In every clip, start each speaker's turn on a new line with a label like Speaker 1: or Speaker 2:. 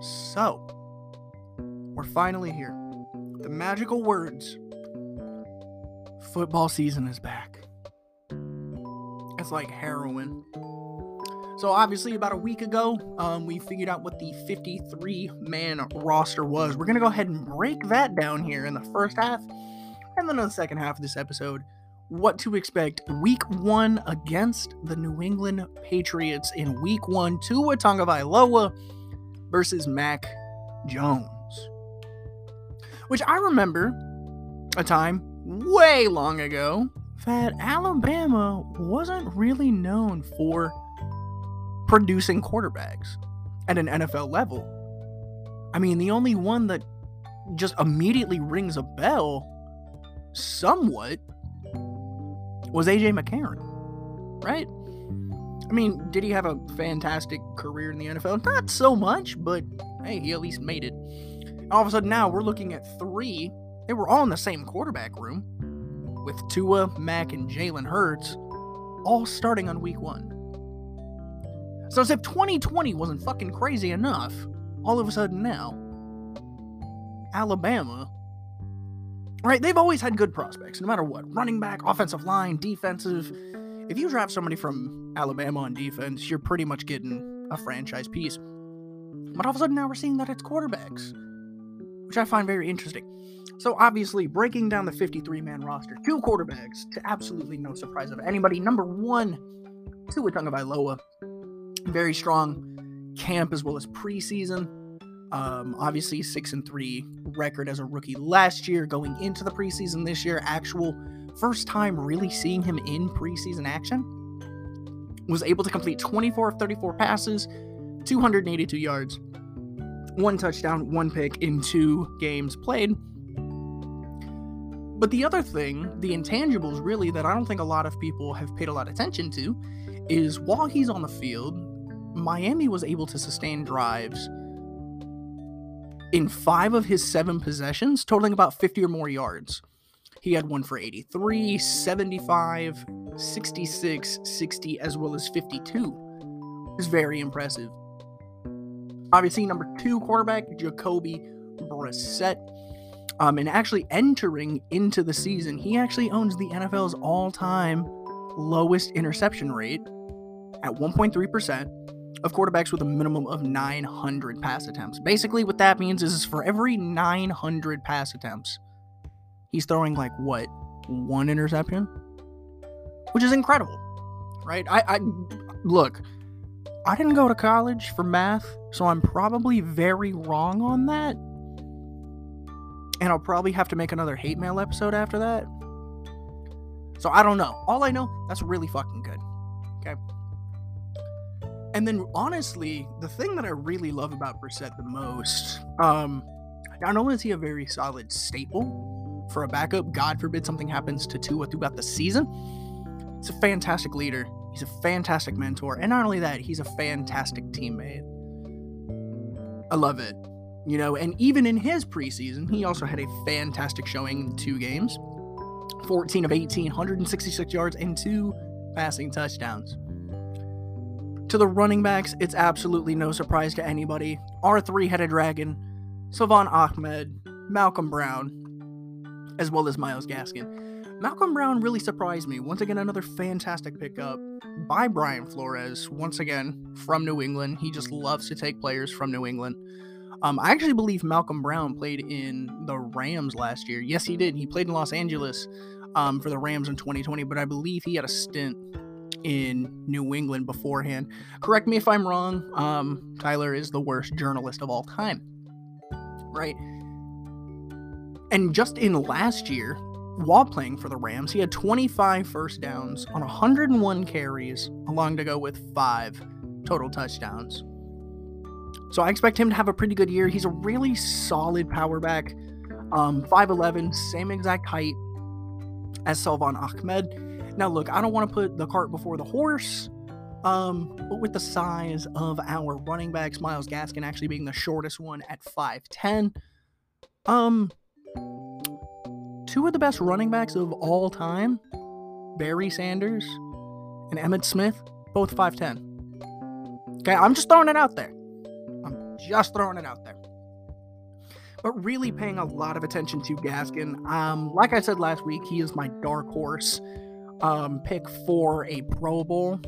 Speaker 1: So, we're finally here. The magical words football season is back. It's like heroin. So obviously, about a week ago, um, we figured out what the 53-man roster was. We're gonna go ahead and break that down here in the first half, and then in the second half of this episode, what to expect week one against the New England Patriots in week one. Tua Tagovailoa versus Mac Jones. Which I remember a time way long ago that Alabama wasn't really known for producing quarterbacks at an NFL level. I mean, the only one that just immediately rings a bell somewhat was AJ McCarron, right? I mean, did he have a fantastic career in the NFL? Not so much, but hey, he at least made it. All of a sudden, now we're looking at three. They were all in the same quarterback room with Tua, Mac, and Jalen Hurts all starting on week one. So, as if 2020 wasn't fucking crazy enough, all of a sudden now, Alabama, right? They've always had good prospects, no matter what running back, offensive line, defensive. If you draft somebody from Alabama on defense, you're pretty much getting a franchise piece. But all of a sudden now we're seeing that it's quarterbacks, which I find very interesting. So obviously, breaking down the 53-man roster, two quarterbacks, to absolutely no surprise of anybody. Number one, Tua Tagovailoa, very strong camp as well as preseason. Um, obviously, six and three record as a rookie last year, going into the preseason this year. Actual first time really seeing him in preseason action. Was able to complete 24 of 34 passes, 282 yards, one touchdown, one pick in two games played. But the other thing, the intangibles really that I don't think a lot of people have paid a lot of attention to, is while he's on the field, Miami was able to sustain drives in five of his seven possessions, totaling about 50 or more yards. He had one for 83, 75, 66, 60, as well as 52. It's very impressive. Obviously, number two quarterback, Jacoby Brissett. Um, and actually entering into the season, he actually owns the NFL's all time lowest interception rate at 1.3% of quarterbacks with a minimum of 900 pass attempts. Basically, what that means is for every 900 pass attempts, he's throwing like what one interception, which is incredible, right? I, I look, I didn't go to college for math, so I'm probably very wrong on that. And I'll probably have to make another hate mail episode after that. So I don't know. All I know, that's really fucking good. Okay. And then honestly, the thing that I really love about Brissett the most, um, not only is he a very solid staple for a backup, God forbid something happens to Tua throughout the season, he's a fantastic leader. He's a fantastic mentor. And not only that, he's a fantastic teammate. I love it. You know, and even in his preseason, he also had a fantastic showing in two games 14 of 18, 166 yards, and two passing touchdowns. To the running backs, it's absolutely no surprise to anybody. Our three headed dragon, Salvon Ahmed, Malcolm Brown, as well as Myles Gaskin. Malcolm Brown really surprised me. Once again, another fantastic pickup by Brian Flores. Once again, from New England. He just loves to take players from New England. Um, I actually believe Malcolm Brown played in the Rams last year. Yes, he did. He played in Los Angeles um, for the Rams in 2020, but I believe he had a stint in New England beforehand. Correct me if I'm wrong. Um, Tyler is the worst journalist of all time, right? And just in last year, while playing for the Rams, he had 25 first downs on 101 carries, along to go with five total touchdowns. So I expect him to have a pretty good year. He's a really solid power back. Um, 5'11, same exact height as Salvon Ahmed. Now, look, I don't want to put the cart before the horse, um, but with the size of our running backs, Myles Gaskin actually being the shortest one at 5'10, um, two of the best running backs of all time, Barry Sanders and Emmitt Smith, both 5'10. Okay, I'm just throwing it out there. I'm just throwing it out there. But really paying a lot of attention to Gaskin. Um, like I said last week, he is my dark horse um, pick for a Pro Bowl.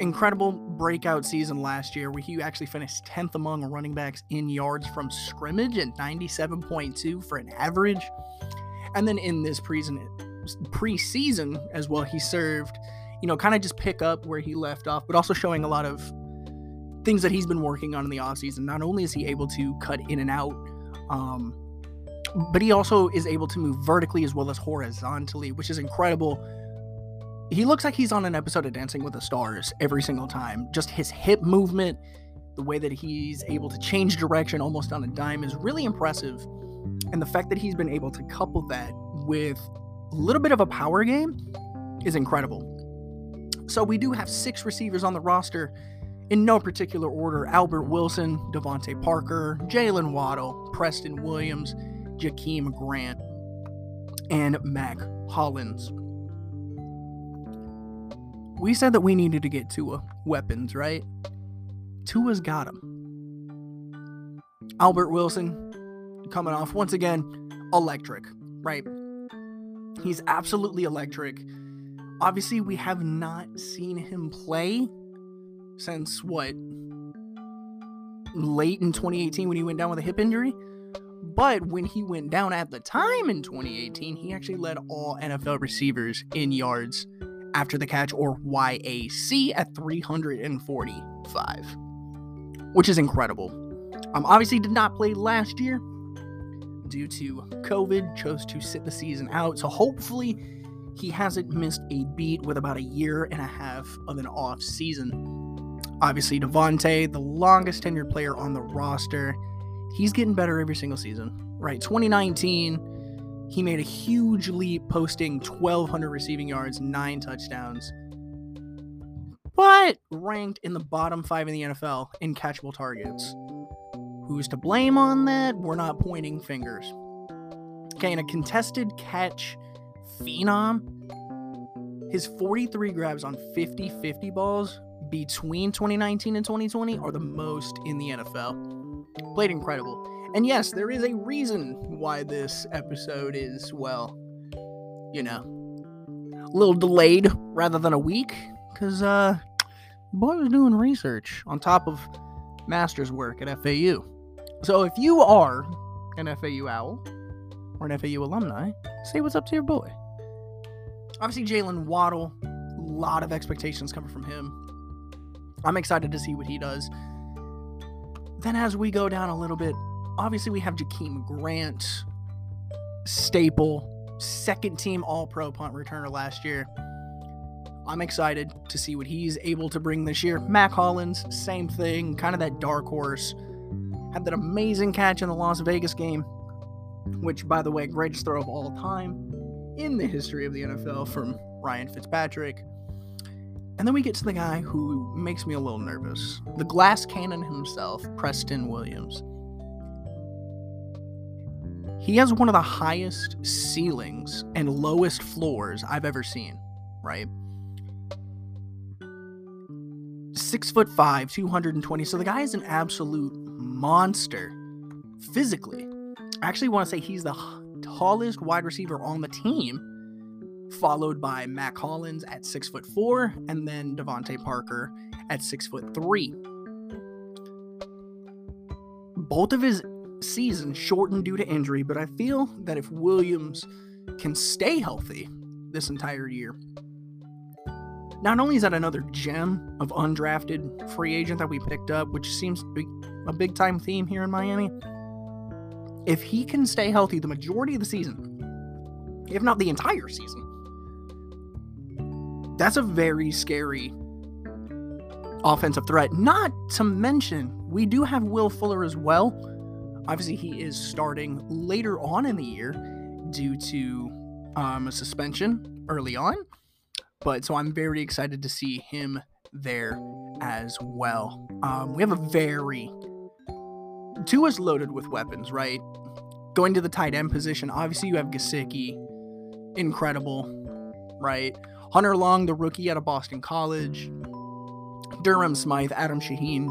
Speaker 1: Incredible breakout season last year where he actually finished 10th among running backs in yards from scrimmage at 97.2 for an average. And then in this preseason, as well, he served, you know, kind of just pick up where he left off, but also showing a lot of things that he's been working on in the offseason. Not only is he able to cut in and out, um, but he also is able to move vertically as well as horizontally, which is incredible. He looks like he's on an episode of Dancing with the Stars every single time. Just his hip movement, the way that he's able to change direction almost on a dime is really impressive. And the fact that he's been able to couple that with a little bit of a power game is incredible. So we do have six receivers on the roster in no particular order Albert Wilson, DeVante Parker, Jaylen Waddle, Preston Williams, Jakeem Grant, and Mack Hollins. We said that we needed to get Tua weapons, right? Tua's got them. Albert Wilson coming off once again electric, right? He's absolutely electric. Obviously, we have not seen him play since what? Late in 2018 when he went down with a hip injury. But when he went down at the time in 2018, he actually led all NFL receivers in yards after the catch or YAC at 345, which is incredible. Um, obviously, did not play last year due to COVID, chose to sit the season out. So hopefully, he hasn't missed a beat with about a year and a half of an off season. Obviously, DeVante, the longest tenured player on the roster, he's getting better every single season, right? 2019, he made a huge leap, posting 1,200 receiving yards, nine touchdowns, but ranked in the bottom five in the NFL in catchable targets. Who's to blame on that? We're not pointing fingers. Okay, in a contested catch phenom, his 43 grabs on 50 50 balls between 2019 and 2020 are the most in the NFL. Played incredible. And yes, there is a reason why this episode is, well, you know, a little delayed rather than a week. Because, uh, boy was doing research on top of master's work at FAU. So if you are an FAU owl or an FAU alumni, say what's up to your boy. Obviously, Jaylen Waddle, a lot of expectations coming from him. I'm excited to see what he does. Then, as we go down a little bit, obviously we have Jakeem Grant, staple, second team All Pro punt returner last year. I'm excited to see what he's able to bring this year. Mack Hollins, same thing, kind of that dark horse. Had that amazing catch in the Las Vegas game, which, by the way, greatest throw of all time in the history of the NFL from Ryan Fitzpatrick. And then we get to the guy who makes me a little nervous the glass cannon himself, Preston Williams. He has one of the highest ceilings and lowest floors I've ever seen, right? Six foot five, 220. So the guy is an absolute monster physically. I actually want to say he's the tallest wide receiver on the team followed by Mack Hollins at six foot four, and then DeVante Parker at six foot three. Both of his seasons shortened due to injury, but I feel that if Williams can stay healthy this entire year, not only is that another gem of undrafted free agent that we picked up, which seems to be a big time theme here in Miami, if he can stay healthy the majority of the season, if not the entire season, that's a very scary offensive threat. Not to mention, we do have Will Fuller as well. Obviously, he is starting later on in the year due to um, a suspension early on. But so I'm very excited to see him there as well. Um, we have a very Tua's loaded with weapons, right? Going to the tight end position, obviously you have Gesicki, incredible, right? Hunter Long, the rookie out of Boston College, Durham Smythe, Adam Shaheen,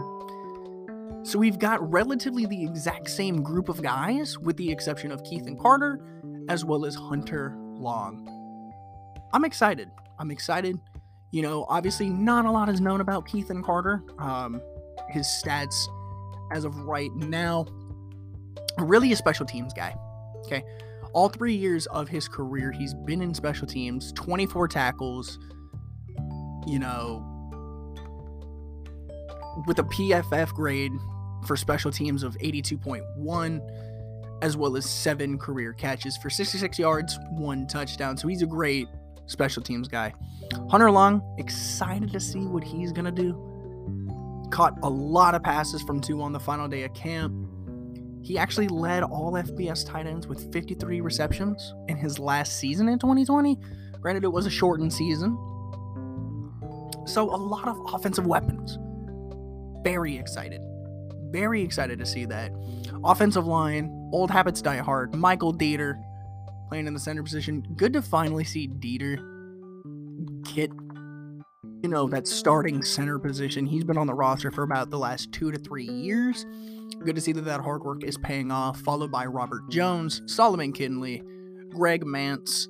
Speaker 1: So we've got relatively the exact same group of guys, with the exception of Cethan Carter, as well as Hunter Long. I'm excited. I'm excited. You know, obviously, not a lot is known about Cethan Carter. Um, his stats, as of right now, really a special teams guy. Okay. All three years of his career, he's been in special teams, 24 tackles, you know, with a PFF grade for special teams of 82.1, as well as seven career catches for 66 yards, one touchdown. So he's a great special teams guy. Hunter Long, excited to see what he's going to do. Caught a lot of passes from two on the final day of camp. He actually led all FBS tight ends with 53 receptions in his last season in 2020. Granted, it was a shortened season. So, a lot of offensive weapons. Very excited. Very excited to see that. Offensive line, old habits die hard. Michael Deiter playing in the center position. Good to finally see Deiter get, you know, that starting center position. He's been on the roster for about the last two to three years. Good to see that that hard work is paying off, followed by Robert Jones, Solomon Kindley, Greg Mancz,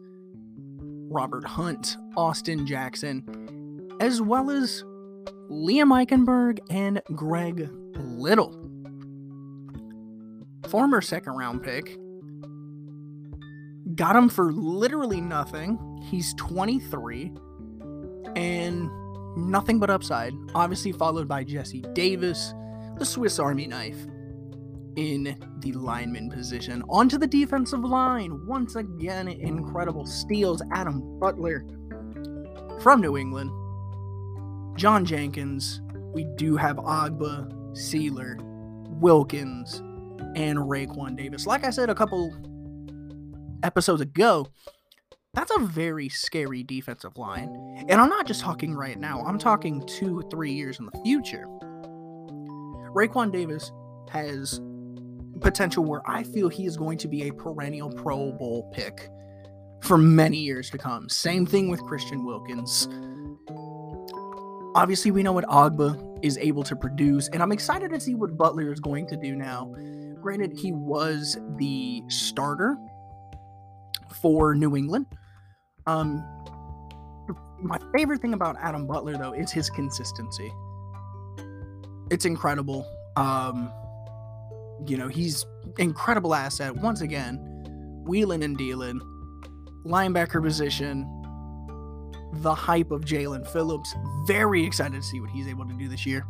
Speaker 1: Robert Hunt, Austin Jackson, as well as Liam Eichenberg and Greg Little. Former second round pick. Got him for literally nothing. He's 23 and nothing but upside. Obviously, followed by Jesse Davis, the Swiss Army knife in the lineman position. Onto the defensive line. Once again, incredible steals. Adam Butler from New England. John Jenkins. We do have Ogbah, Sieler, Wilkins, and Raekwon Davis. Like I said a couple episodes ago, that's a very scary defensive line. And I'm not just talking right now, I'm talking two, three years in the future. Raekwon Davis has potential where I feel he is going to be a perennial Pro Bowl pick for many years to come. Same thing with Christian Wilkins. Obviously, we know what Ogbah is able to produce, and I'm excited to see what Butler is going to do now. Granted, he was the starter for New England. Um, my favorite thing about Adam Butler, though, is his consistency. It's incredible. Um, you know, he's incredible asset. Once again, wheeling and dealing, linebacker position, the hype of Jaelan Phillips. Very excited to see what he's able to do this year.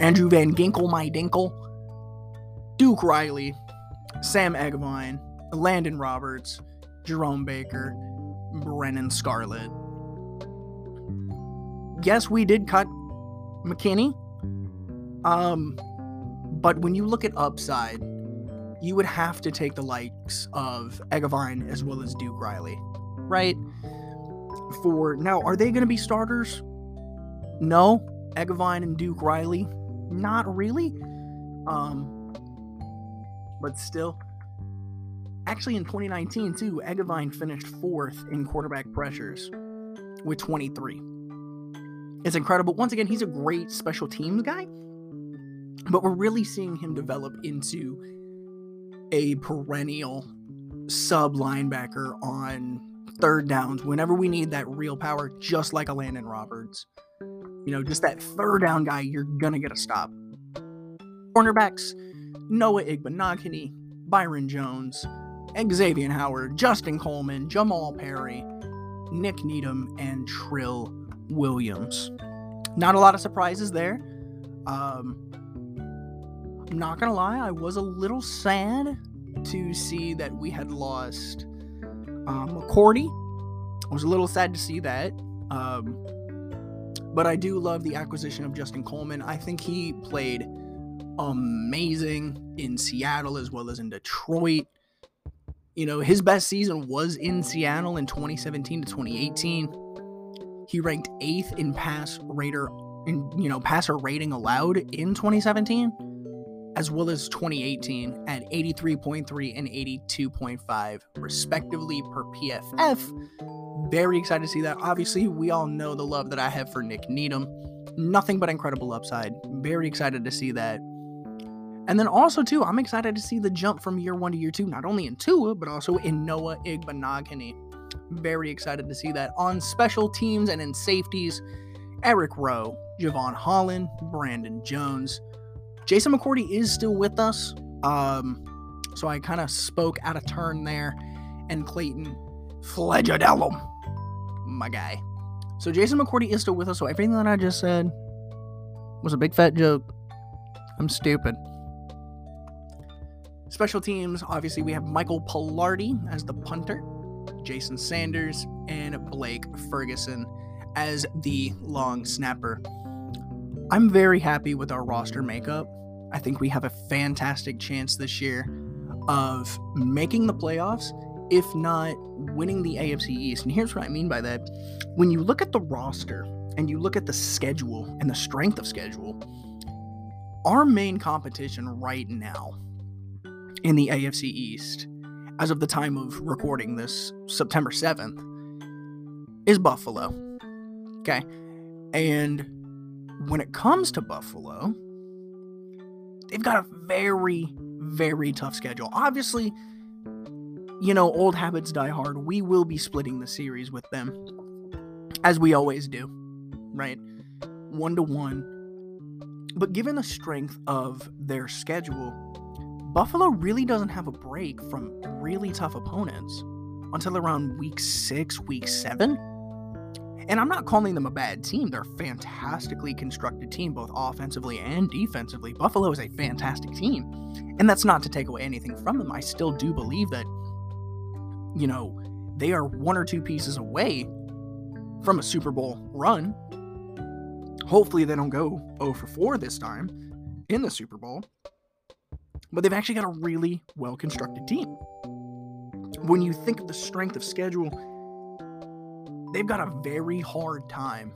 Speaker 1: Andrew Van Ginkel, my Dinkle, Duke Riley, Sam Eguavoen, Landon Roberts, Jerome Baker, Brennan Scarlett. Yes, we did cut McKinney. Um, but when you look at upside, you would have to take the likes of Eguavoen as well as Duke Riley, right? For now, are they going to be starters? No, Eguavoen and Duke Riley, not really. Um, but still, actually in 2019 too, Eguavoen finished fourth in quarterback pressures with 23. It's incredible. Once again, he's a great special teams guy but we're really seeing him develop into a perennial sub linebacker on third downs whenever we need that real power, just like a Landon Roberts. You know, just that third down guy, you're gonna get a stop. Cornerbacks, Noah Igbinoghene, Byron Jones, Xavier Howard, Justin Coleman, Jamal Perry, Nick Needham, and Trill Williams. Not a lot of surprises there. Um, I'm not gonna lie, I was a little sad to see that we had lost um, McCourty. I was a little sad to see that. Um, but I do love the acquisition of Justin Coleman. I think he played amazing in Seattle as well as in Detroit. You know, his best season was in Seattle in 2017 to 2018. He ranked eighth in pass rater in you know passer rating allowed in 2017 as well as 2018 at 83.3 and 82.5, respectively, per PFF. Very excited to see that. Obviously, we all know the love that I have for Nick Needham. Nothing but incredible upside. Very excited to see that. And then also too, I'm excited to see the jump from year one to year two, not only in Tua, but also in Noah Igbinoghene. Very excited to see that. On special teams and in safeties, Eric Rowe, Jevon Holland, Brandon Jones. Jason McCourty is still with us. Um, so I kind of spoke out of turn there. And Clayton Fejedelem, my guy. So Jason McCourty is still with us. So everything that I just said was a big fat joke. I'm stupid. Special teams, obviously, we have Michael Palardy as the punter, Jason Sanders, and Blake Ferguson as the long snapper. I'm very happy with our roster makeup. I think we have a fantastic chance this year of making the playoffs, if not winning the AFC East. And here's what I mean by that. When you look at the roster and you look at the schedule and the strength of schedule, our main competition right now in the AFC East, as of the time of recording this, September 7th, is Buffalo. Okay. And when it comes to Buffalo, they've got a very, very tough schedule. Obviously, you know, old habits die hard. We will be splitting the series with them, as we always do, right? One to one. But given the strength of their schedule, Buffalo really doesn't have a break from really tough opponents until around week six, week seven. And I'm not calling them a bad team. They're a fantastically constructed team, both offensively and defensively. Buffalo is a fantastic team. And that's not to take away anything from them. I still do believe that, you know, they are one or two pieces away from a Super Bowl run. Hopefully, they don't go 0 for 4 this time in the Super Bowl. But they've actually got a really well constructed team. When you think of the strength of schedule, they've got a very hard time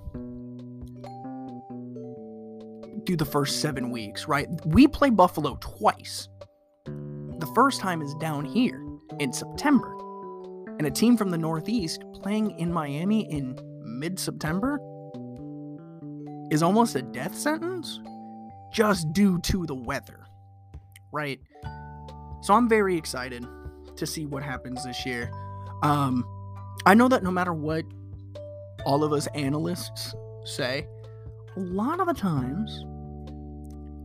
Speaker 1: do the first seven weeks, right? We play Buffalo twice. The first time is down here in September. And a team from the Northeast playing in Miami in mid September is almost a death sentence just due to the weather, right? So I'm very excited to see what happens this year. Um, I know that no matter what all of us analysts say, a lot of the times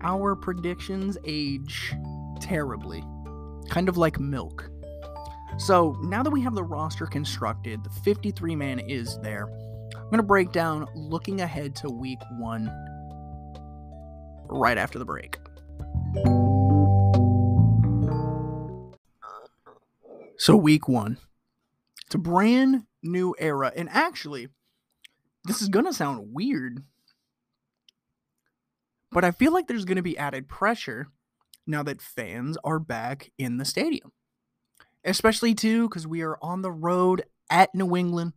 Speaker 1: our predictions age terribly, kind of like milk. So now that we have the roster constructed, the 53 man is there. I'm going to break down looking ahead to week one right after the break. So, week one, it's a brand new era. And actually, this is going to sound weird, but I feel like there's going to be added pressure now that fans are back in the stadium. Especially, too, because we are on the road at New England.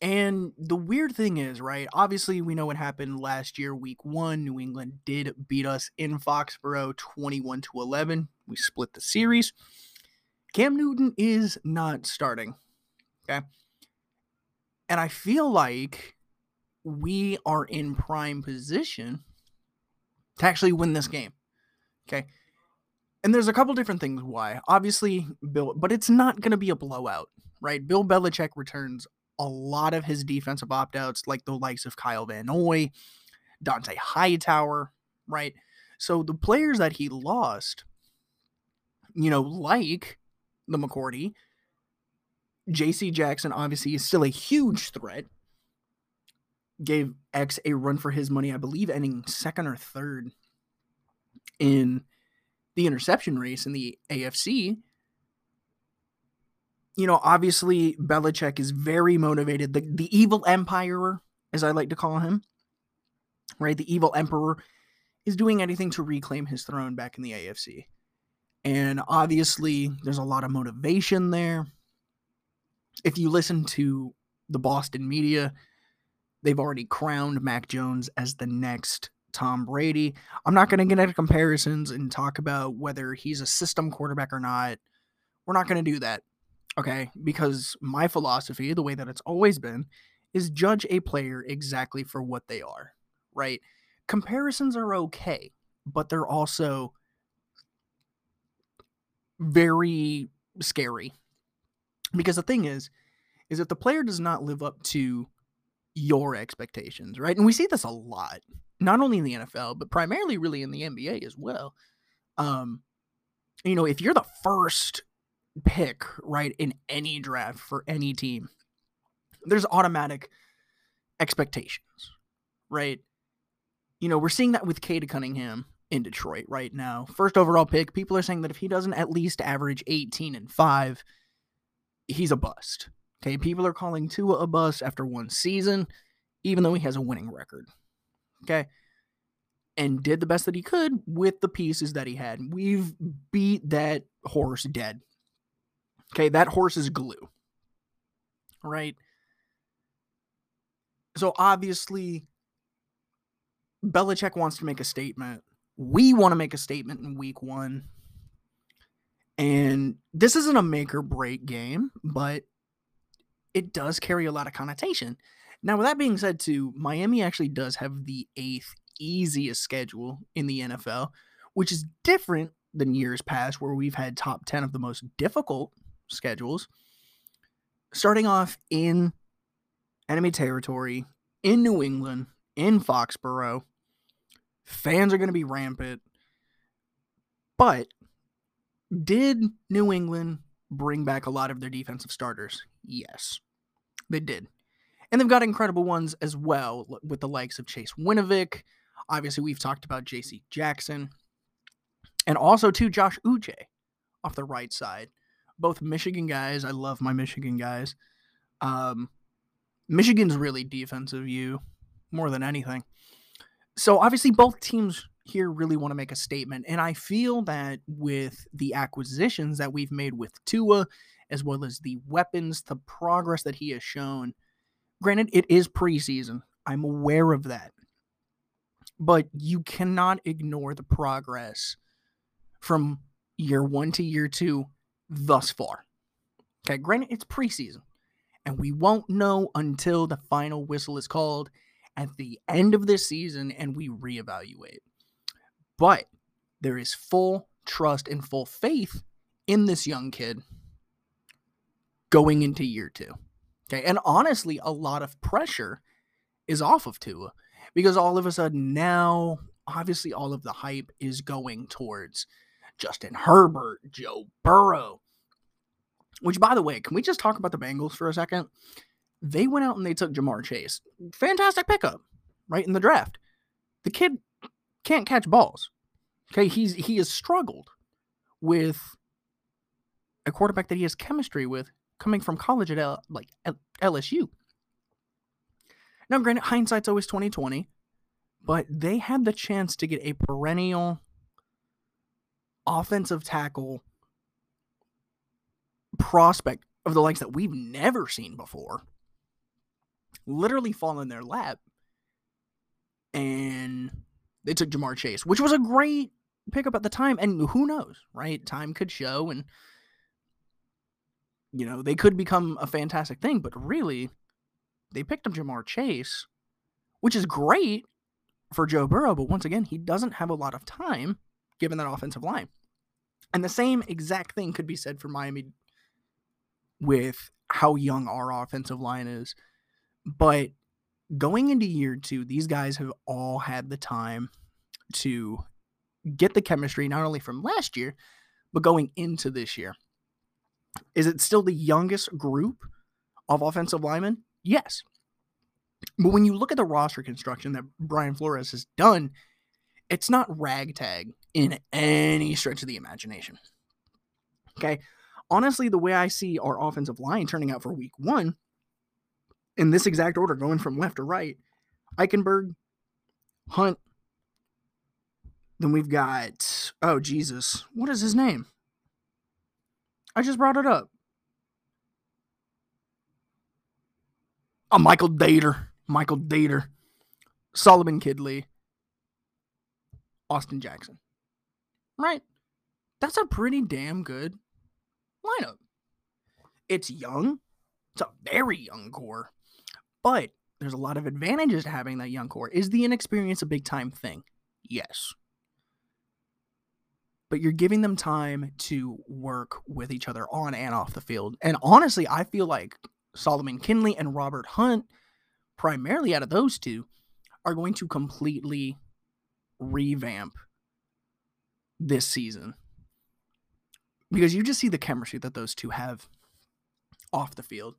Speaker 1: And the weird thing is, right? Obviously, we know what happened last year, week one. New England did beat us in Foxborough 21 to 11. We split the series. Cam Newton is not starting. Okay. And I feel like we are in prime position to actually win this game. Okay. And there's a couple different things why. Obviously, Bill, but it's not going to be a blowout, right? Bill Belichick returns a lot of his defensive opt outs, like the likes of Kyle Van Noy, Dont'a Hightower, right? So the players that he lost, you know, like the McCourty, JC Jackson obviously is still a huge threat. Gave X a run for his money, I believe, ending second or third in the interception race in the AFC. You know, obviously, Belichick is very motivated. The, the evil empire, as I like to call him, right? The evil emperor is doing anything to reclaim his throne back in the AFC. And obviously, there's a lot of motivation there if you listen to the Boston media, they've already crowned Mac Jones as the next Tom Brady. I'm not going to get into comparisons and talk about whether he's a system quarterback or not. We're not going to do that. Okay? Because my philosophy, the way that it's always been, is judge a player exactly for what they are, right? Comparisons are okay. but they're also very scary. Because the thing is, is if the player does not live up to your expectations, right? And we see this a lot, not only in the NFL, but primarily really in the NBA as well. Um, you know, if you're the first pick, right, in any draft for any team, there's automatic expectations, right? You know, we're seeing that with Cade Cunningham in Detroit right now. First overall pick, people are saying that if he doesn't at least average 18 and 5, he's a bust. Okay, people are calling Tua a bust after one season, even though he has a winning record. Okay, and did the best that he could with the pieces that he had. We've beat that horse dead. Okay, that horse is glue. Right? So obviously, Belichick wants to make a statement. We want to make a statement in week one. And this isn't a make or break game, but it does carry a lot of connotation. Now, with that being said, too, Miami actually does have the eighth easiest schedule in the NFL, which is different than years past where we've had top 10 of the most difficult schedules. Starting off in enemy territory, in New England, in Foxborough, fans are going to be rampant. But did New England bring back a lot of their defensive starters? Yes. They did. And they've got incredible ones as well, with the likes of Chase Winovich. Obviously, we've talked about J.C. Jackson. And also, too, Josh Uche off the right side. Both Michigan guys. I love my Michigan guys. Um, Michigan's really defensive you more than anything. So, obviously, both teams here really want to make a statement. And I feel that with the acquisitions that we've made with Tua as well as the weapons, the progress that he has shown. Granted, it is preseason. I'm aware of that. But you cannot ignore the progress from year one to year two thus far. Okay, granted, it's preseason. And we won't know until the final whistle is called at the end of this season and we reevaluate. But there is full trust and full faith in this young kid going into year two. Okay. And honestly, a lot of pressure is off of Tua because all of a sudden now, obviously, all of the hype is going towards Justin Herbert, Joe Burrow. Which, by the way, can we just talk about the Bengals for a second? They went out and they took Ja'Marr Chase. Fantastic pickup, right in the draft. The kid can't catch balls. Okay, he's he has struggled with a quarterback that he has chemistry with coming from college at L, like LSU. Now, granted, hindsight's always twenty twenty, but they had the chance to get a perennial offensive tackle prospect of the likes that we've never seen before. Literally fall in their lap, and they took Ja'Marr Chase, which was a great pickup at the time. And who knows, right? Time could show, and you know, they could become a fantastic thing, but really, they picked up Ja'Marr Chase, which is great for Joe Burrow, but once again, he doesn't have a lot of time given that offensive line. And the same exact thing could be said for Miami with how young our offensive line is. But going into year two, these guys have all had the time to get the chemistry, not only from last year, but going into this year. Is it still the youngest group of offensive linemen? Yes. But when you look at the roster construction that Brian Flores has done, it's not ragtag in any stretch of the imagination. Okay. Honestly, the way I see our offensive line turning out for week one, in this exact order, going from left to right, Eichenberg, Hunt, then we've got, oh, Jesus, what is his name? I just brought it up. A Michael Dater. Michael Dater. Solomon Kindley. Austin Jackson. Right? That's a pretty damn good lineup. It's young. It's a very young core. But there's a lot of advantages to having that young core. Is the inexperience a big time thing? Yes. but you're giving them time to work with each other on and off the field. And honestly, I feel like Solomon Kindley and Robert Hunt, primarily out of those two, are going to completely revamp this season. Because you just see the chemistry that those two have off the field.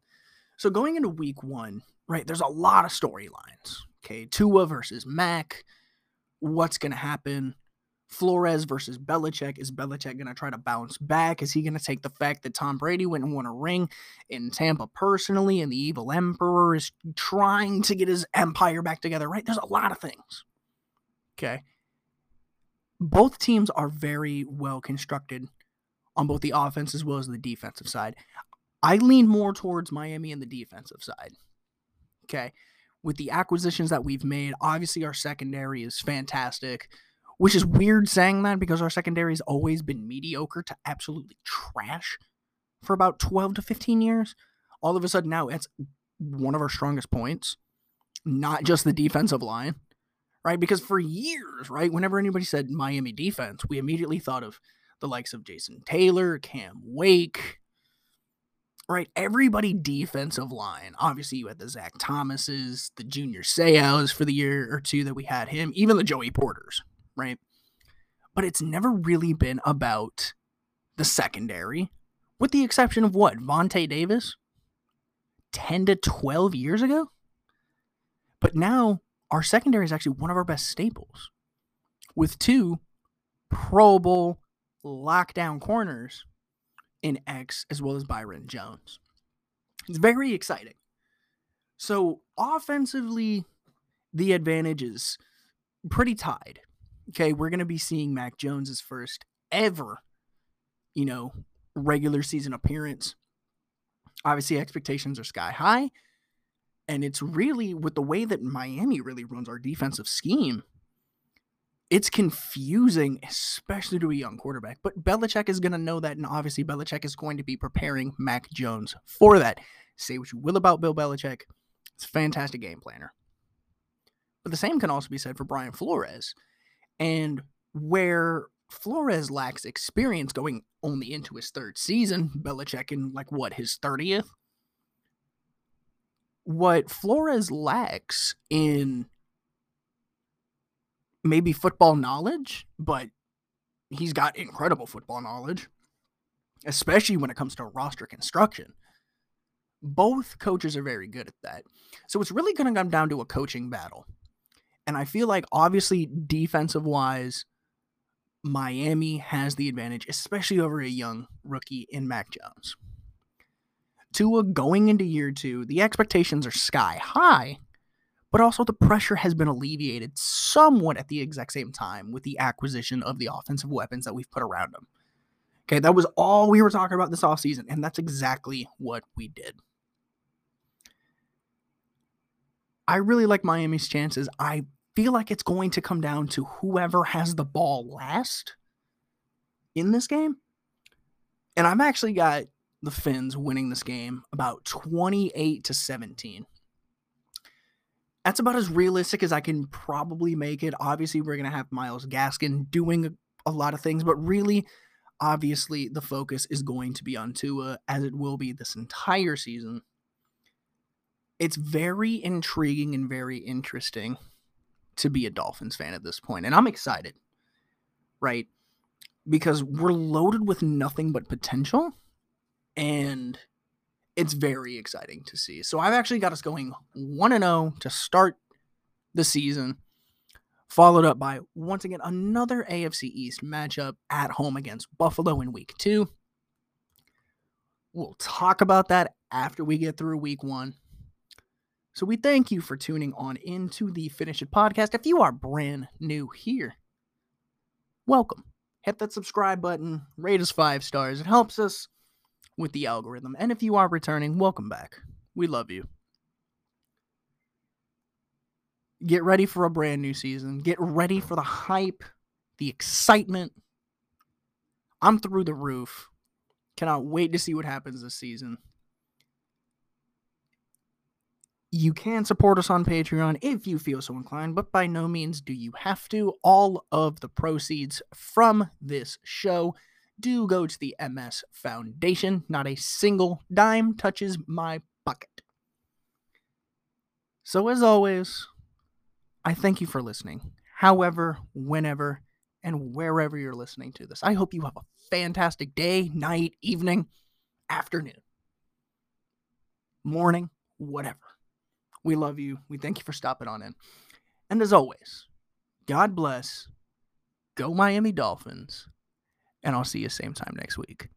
Speaker 1: So going into week one, right, there's a lot of storylines. Okay, Tua versus Mac. What's going to happen? Flores versus Belichick. Is Belichick going to try to bounce back? Is he going to take the fact that Tom Brady went and won a ring in Tampa personally and the evil emperor is trying to get his empire back together, right? There's a lot of things. Okay. Both teams are very well constructed on both the offense as well as the defensive side. I lean more towards Miami and the defensive side. Okay. With the acquisitions that we've made, obviously our secondary is fantastic which is weird saying that because our secondary has always been mediocre to absolutely trash for about 12 to 15 years. All of a sudden now it's one of our strongest points, not just the defensive line, right? Because for years, right, whenever anybody said Miami defense, we immediately thought of the likes of Jason Taylor, Cam Wake, right? Everybody defensive line. Obviously, you had the Zach Thomases, the Junior Seaus for the year or two that we had him, even the Joey Porters, right? But it's never really been about the secondary, with the exception of what? Vontae Davis? 10 to 12 years ago? But now our secondary is actually one of our best staples with two Pro Bowl lockdown corners in X as well as Byron Jones. It's very exciting. So, offensively, the advantage is pretty tied okay, we're going to be seeing Mac Jones's first ever, you know, regular season appearance. Obviously, expectations are sky high. And it's really with the way that Miami really runs our defensive scheme, it's confusing, especially to a young quarterback. But Belichick is going to know that. And obviously, Belichick is going to be preparing Mac Jones for that. Say what you will about Bill Belichick, it's a fantastic game planner. But the same can also be said for Brian Flores. And where Flores lacks experience going only into his third season, Belichick in like what, his 30th? What Flores lacks in maybe football knowledge, but he's got incredible football knowledge, especially when it comes to roster construction. Both coaches are very good at that. So it's really going to come down to a coaching battle. And I feel like obviously defensive wise, Miami has the advantage, especially over a young rookie in Mac Jones. Tua going into year two, the expectations are sky high, but also the pressure has been alleviated somewhat at the exact same time with the acquisition of the offensive weapons that we've put around him. Okay, that was all we were talking about this offseason, and that's exactly what we did. I really like Miami's chances. I feel like it's going to come down to whoever has the ball last in this game. And I've actually got the Fins winning this game about 28 to 17. That's about as realistic as I can probably make it. Obviously, we're going to have Myles Gaskin doing a, a, lot of things, but really, obviously, the focus is going to be on Tua, as it will be this entire season. It's very intriguing and very interesting to be a Dolphins fan at this point, and I'm excited, right? Because we're loaded with nothing but potential, and it's very exciting to see. So I've actually got us going 1 0 to start the season, followed up by once again another AFC East matchup at home against Buffalo in week two. We'll talk about that after we get through week one. So we thank you for tuning on into the Phinish It podcast. If you are brand new here, welcome. Hit that subscribe button, rate us five stars. It helps us with the algorithm. And if you are returning, welcome back. We love you. Get ready for a brand new season. Get ready for the hype, the excitement. I'm through the roof. Cannot wait to see what happens this season. You can support us on Patreon if you feel so inclined, but by no means do you have to. All of the proceeds from this show do go to the MS Foundation. Not a single dime touches my pocket. So, as always, I thank you for listening. However, whenever, and wherever you're listening to this, I hope you have a fantastic day, night, evening, afternoon, morning, whatever. We love you. We thank you for stopping on in. And as always, God bless. Go Miami Dolphins. And I'll see you same time next week.